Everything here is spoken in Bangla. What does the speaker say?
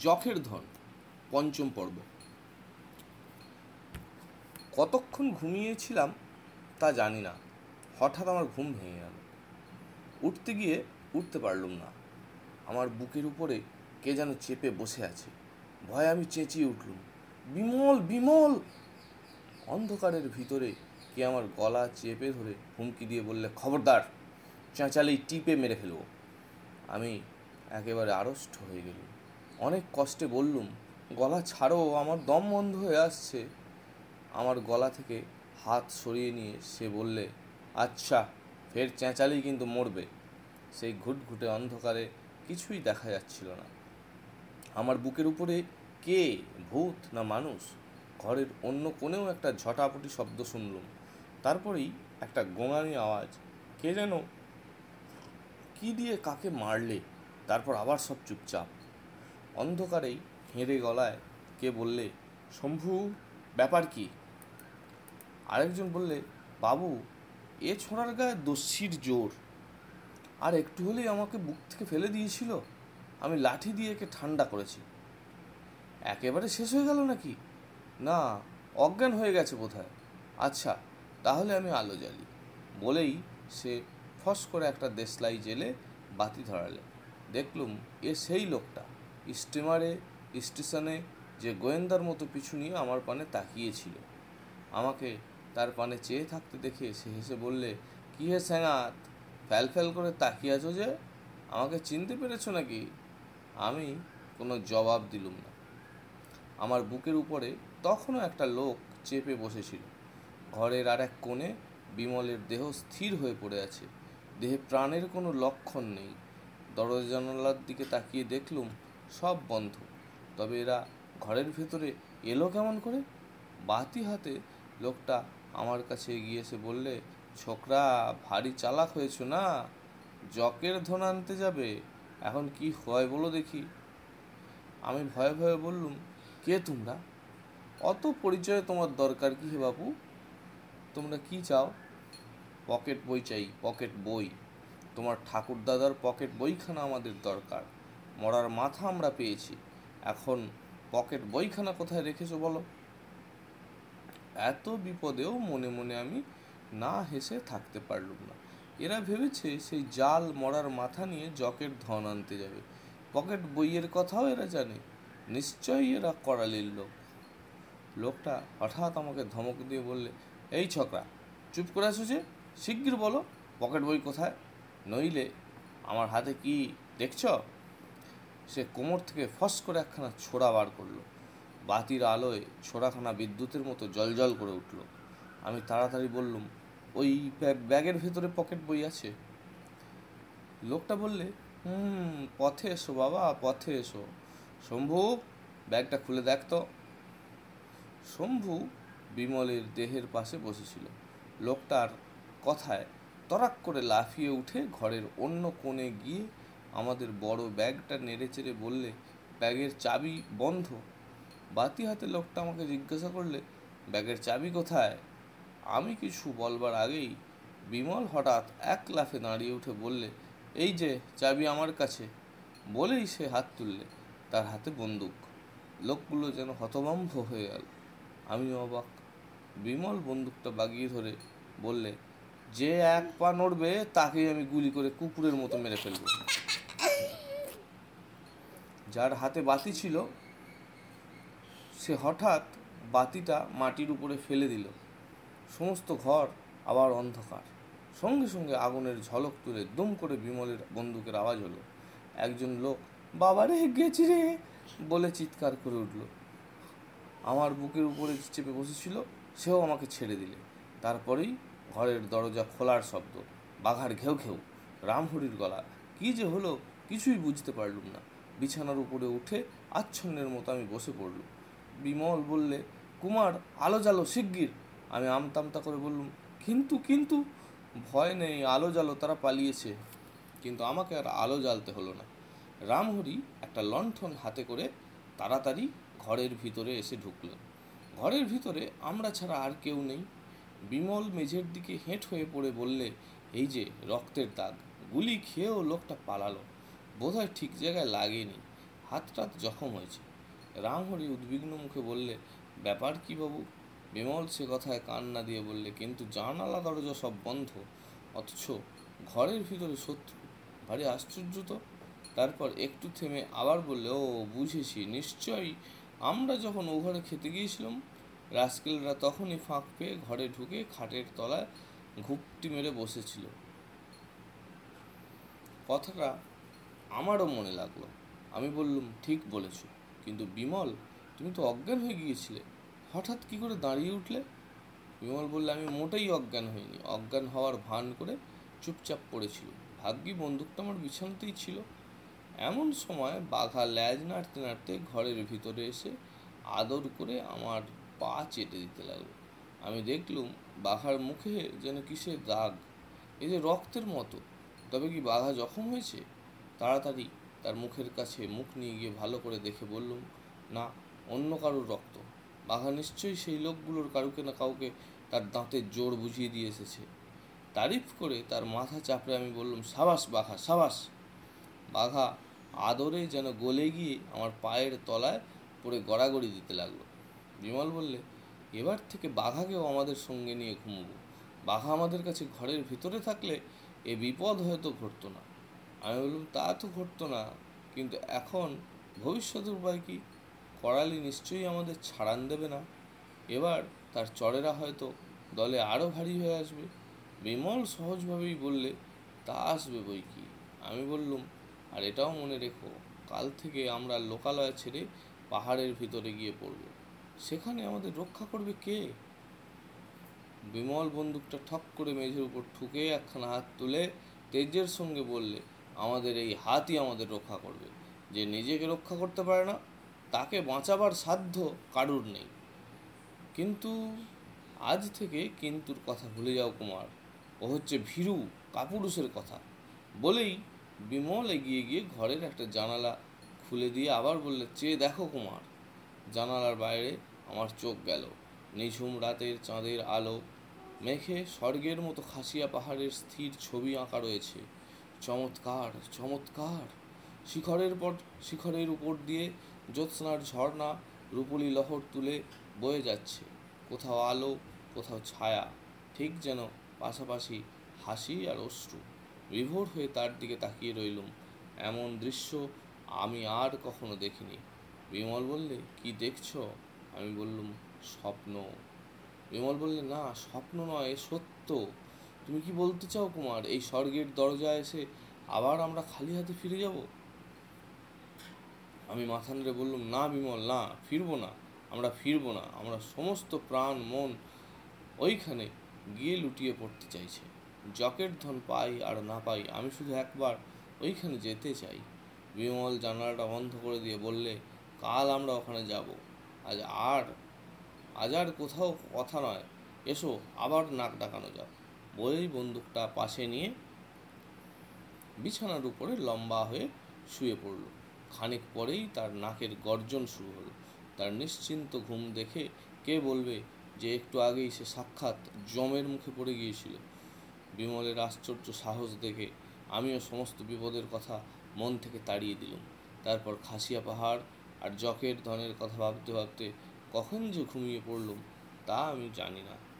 যখের ধন, পঞ্চম পর্ব। কতক্ষণ ঘুমিয়েছিলাম তা জানি না। হঠাৎ আমার ঘুম ভেঙে গেল। উঠতে গিয়ে উঠতে পারলুম না। আমার বুকের উপরে কে যেন চেপে বসে আছে। ভয়ে আমি চেঁচিয়ে উঠলুম। বিমল বিমল! অন্ধকারের ভিতরে কে আমার গলা চেপে ধরে হুমকি দিয়ে বললে, খবরদার, চেঁচালেই টিপে মেরে ফেলব। আমি একেবারে আড়ষ্ট হয়ে গেলুম। অনেক কষ্টে বললুম, গলা ছাড়ো, আমার দম বন্ধ হয়ে আসছে। আমার গলা থেকে হাত সরিয়ে নিয়ে সে বললে আচ্ছা ফের চেঁচালেই কিন্তু মরবে। সেই ঘুটঘুটে অন্ধকারে কিছুই দেখা যাচ্ছিল না। আমার বুকের উপরে কে, ভূত না মানুষ? ঘরের অন্য কোণেও একটা ঝটাপটি শব্দ শুনলুম। তারপরেই একটা গোঙানি আওয়াজ, কে যেন? কি দিয়ে কাকে মারলে? তারপর আবার সব চুপচাপ। অন্ধকারেই হেঁড়ে গলায় কে বললে, শম্ভু, ব্যাপার কি? আরেকজন বললে, বাবু, এ ছোড়ার গায়ে দস্যির জোর। আর একটু হলেই আমাকে বুক থেকে ফেলে দিয়েছিল। আমি লাঠি দিয়ে একে ঠান্ডা করেছি। একেবারে শেষ হয়ে গেল নাকি? না, অজ্ঞান হয়ে গেছে বোধহয়। আচ্ছা তাহলে আমি আলো জ্বালি। বলেই সে ফস করে একটা দেশলাই জেলে বাতি ধরালে। দেখলুম এ সেই লোকটা। স্টিমারে, স্টেশনে যে গোয়েন্দার মতো পিছু নিয়ে আমার পানে তাকিয়েছিল। আমাকে তার পানে চেয়ে থাকতে দেখে সে হেসে বললে, কী হে স্যাঙাত, ফ্যাল ফ্যাল করে তাকিয়ে আছো যে? আমাকে চিনতে পেরেছ নাকি? আমি কোনো জবাব দিলুম না। আমার বুকের উপরে তখনও একটা লোক চেপে বসেছিল। ঘরের আর এক কোণে বিমলের দেহ স্থির হয়ে পড়ে আছে। দেহে প্রাণের কোনো লক্ষণ নেই। দরজা জানালার দিকে তাকিয়ে দেখলুম সব বন্ধ। তবে এরা ঘরের ভেতরে এলো কেমন করে? বাতি হাতে লোকটা আমার কাছে এগিয়ে এসে বললে, ছোকরা, ভারী চালাক হয়েছ না? জকের ধন আনতে যাবে? এখন কি হয় বলো দেখি? আমি ভয়ে ভয়ে বললুম, কে তোমরা? অত পরিচয় তোমার দরকার কি হে বাবু তোমরা কি চাও? পকেট বই চাই, পকেট বই। তোমার ঠাকুর দাদার পকেট বইখানা আমাদের দরকার। মরার মাথা আমরা পেয়েছি। এখন পকেট বইখানা কোথায় রেখেছো বলো? এত বিপদেও মনে মনে আমি না হেসে থাকতে পারলুম না। এরা ভেবেছে সেই জাল মরার মাথা নিয়ে জকের ধন আনতে যাবে। পকেট বইয়ের কথাও এরা জানে। নিশ্চয়ই এরা করালির লোক। লোকটা হঠাৎ আমাকে ধমক দিয়ে বললে, এই ছকরা, চুপ করে আছো যে? শিগগির বলো, পকেট বই কোথায়? নইলে আমার হাতে কি দেখছ? সে কোমর থেকে ফস করে একখানা ছোড়া বার করল। বাতির আলোয় ছোড়াখানা বিদ্যুতের মতো জলজল করে উঠল। আমি তাড়াতাড়ি বললুম, ওই ব্যাগের ভেতরে পকেট বই আছে? লোকটা বললে, হুম, পথে এসো বাবা, পথে এসো। শম্ভু, ব্যাগটা খুলে দেখ তো। শম্ভু বিমলের দেহের পাশে বসেছিল। লোকটার কথায় তরাক করে লাফিয়ে উঠে ঘরের অন্য কোণে গিয়ে আমাদের বড় ব্যাগটা নেড়ে চেড়ে বললে, ব্যাগের চাবি বন্ধ? বাতি হাতে লোকটা আমাকে জিজ্ঞাসা করলে, ব্যাগের চাবি কোথায়? আমি কিছু বলবার আগেই বিমল হঠাৎ এক লাফে দাঁড়িয়ে উঠে বললে, এই যে, চাবি আমার কাছে। বলেই সে হাত তুললে, তার হাতে বন্দুক। লোকগুলো যেন হতভম্ব হয়ে গেল। আমি অবাক। বিমল বন্দুকটা বাগিয়ে ধরে বললে, যে এক পা নড়বে, তাকেই আমি গুলি করে কুকুরের মতো মেরে ফেলব। যার হাতে বাতি ছিল, সে হঠাৎ বাতিটা মাটির উপরে ফেলে দিল। সমস্ত ঘর আবার অন্ধকার। সঙ্গে সঙ্গে আগুনের ঝলক তুলে দুম করে বিমলের বন্দুকের আওয়াজ হলো। একজন লোক, বাবারে, গেছি রে! বলে চিৎকার করে উঠল। আমার বুকের উপরে চেপে বসেছিল, সেও আমাকে ছেড়ে দিলে। তারপরেই ঘরের দরজা খোলার শব্দ, বাঘার ঘেউ ঘেউ, রামহরির গলা। কি যে হলো, কিছুই বুঝতে পারলুম না। বিছানার উপরে উঠে আচ্ছন্নের মতো আমি বসে পড়লুম। বিমল বললে, কুমার, আলো জ্বালো শিগগির। আমি আমতামতা করে বললুম, কিন্তু কিন্তু, ভয় নেই, আলো জ্বালো তারা পালিয়েছে। কিন্তু আমাকে আর আলো জ্বালতে হলো না। রামহরি একটা লণ্ঠন হাতে করে তাড়াতাড়ি ঘরের ভিতরে এসে ঢুকলেন। ঘরের ভিতরে আমরা ছাড়া আর কেউ নেই। বিমল মেঝের দিকে হেঁট হয়ে পড়ে বললে, এই যে, রক্তের দাগ। গুলি খেয়েও লোকটা পালালো। বোধহয় ঠিক জায়গায় লাগেনি। হাত টাত জখম হয়েছে। রামহরি উদ্বিগ্ন মুখে বললে, ব্যাপার কি বাবু? বিমল সে কথায় কান না দিয়ে বললে, কিন্তু জানালা দরজা সব বন্ধ। অথচ ঘরের ভিতরে শত্রু। ভারী আশ্চর্য তো? তারপর একটু থেমে আবার বললে, ও, বুঝেছি। নিশ্চয়ই আমরা যখন ও ঘরে খেতে গিয়েছিলাম, রাস্কেলরা তখনই ফাঁক পেয়ে ঘরে ঢুকে খাটের তলায় ঘুপটি মেরে বসেছিল। কথাটা আমারও মনে লাগল। আমি বললুম, ঠিক বলেছ। কিন্তু বিমল, তুমি তো অজ্ঞান হয়ে গিয়েছিলে। হঠাৎ কি করে দাঁড়িয়ে উঠলে? বিমল বললে, আমি মোটেই অজ্ঞান হইনি। অজ্ঞান হওয়ার ভান করে চুপচাপ পড়েছিল। ভাগ্যি বন্দুকটা আমার বিছানাতেই ছিল। এমন সময় বাঘা ল্যাজ নাড়তে নাড়তে ঘরের ভিতরে এসে আদর করে আমার পা চেটে দিতে লাগল। আমি দেখলুম, বাঘার মুখে যেন কিসের দাগ এই যে রক্তের মতো। তবে কি বাঘা জখম হয়েছে? তাড়াতাড়ি তার মুখের কাছে মুখ নিয়ে গিয়ে ভালো করে দেখে বললুম, না, অন্য কারোর রক্ত। বাঘা নিশ্চয়ই সেই লোকগুলোর কারুকে না কাউকে তার দাঁতের জোর বুঝিয়ে দিয়ে এসেছে। তারিফ করে তার মাথা চাপড়ে আমি বললাম, সাবাস বাঘা সাবাস। বাঘা আদরে যেন গলে গিয়ে আমার পায়ের তলায় পড়ে গড়াগড়ি দিতে লাগল। বিমল বললে, এবার থেকে বাঘাকেও আমাদের সঙ্গে নিয়ে ঘুমবো। বাঘা আমাদের কাছে ঘরের ভিতরে থাকলে এ বিপদ হয়তো ঘটতো না। আমি বললাম, তা তো ঘটতো না। কিন্তু এখন ভবিষ্যতের উপায় কি? করালি নিশ্চয়ই আমাদের ছাড়ান দেবে না। এবার তার চরেরা হয়তো দলে আরও ভারী হয়ে আসবে। বিমল সহজভাবেই বললে, তা আসবে বই কি? আমি বললুম, আর এটাও মনে রেখো, কাল থেকে আমরা লোকালয় ছেড়ে পাহাড়ের ভিতরে গিয়ে পড়ব। সেখানে আমাদের রক্ষা করবে কে? বিমল বন্দুকটা ঠক করে মেঝের উপর ঠুকে একখানা হাত তুলে তেজের সঙ্গে বললে আমাদের এই হাতই আমাদের রক্ষা করবে। যে নিজেকে রক্ষা করতে পারে না, তাকে বাঁচাবার সাধ্য কারুর নেই। কিন্তু আজ থেকে কিন্তুর কথা ভুলে যাও কুমার। ও হচ্ছে ভীরু, কাপুরুষের কথা। বলেই বিমল এগিয়ে গিয়ে ঘরের একটা জানালা খুলে দিয়ে আবার বললে চেয়ে দেখো কুমার। জানালার বাইরে আমার চোখ গেল। নিঝুম রাতের চাঁদের আলো, মেঘে স্বর্গের মতো খাসিয়া পাহাড়ের স্থির ছবি আঁকা রয়েছে। চমৎকার চমৎকার। শিখরের পর শিখরের উপর দিয়ে জ্যোৎস্নার ঝর্ণা রূপলি লহর তুলে বয়ে যাচ্ছে। কোথাও আলো, কোথাও ছায়া, ঠিক যেন পাশাপাশি হাসি আর অশ্রু। বিভোর হয়ে তার দিকে তাকিয়ে রইলুম। এমন দৃশ্য আমি আর কখনো দেখিনি। বিমল বললে, কি দেখছ? আমি বললুম, স্বপ্ন। বিমল বললে, না, স্বপ্ন নয়, সত্য। তুমি কি বলতে চাও কুমার? এই স্বর্গের দরজায় এসে আবার আমরা খালি হাতে ফিরে যাব? আমি মাথা নেড়ে বললুম, না বিমল, না, ফিরবো না। আমরা ফিরবো না। আমরা সমস্ত প্রাণ, মন ওইখানে গিয়ে লুটিয়ে পড়তে চাইছে। জকের ধন পাই আর না পাই, আমি শুধু একবার ওইখানে যেতে চাই। বিমল জানালাটা বন্ধ করে দিয়ে বললে, কাল আমরা ওখানে যাব। আজ আর আজ আর কোথাও কথা নয়। এসো, আবার নাক ডাকানো যাক। বলেই বন্দুকটা পাশে নিয়ে বিছানার উপরে লম্বা হয়ে শুয়ে পড়ল। খানিক পরেই তার নাকের গর্জন শুরু হলো। তার নিশ্চিন্ত ঘুম দেখে কে বলবে যে একটু আগেই সে সাক্ষাৎ জমের মুখে পড়ে গিয়েছিল। বিমলের আশ্চর্য সাহস দেখে আমিও সমস্ত বিপদের কথা মন থেকে তাড়িয়ে দিলাম। তারপর খাসিয়া পাহাড় আর জকের ধনের কথা ভাবতে ভাবতে কখন যে ঘুমিয়ে পড়লুম তা আমি জানি না।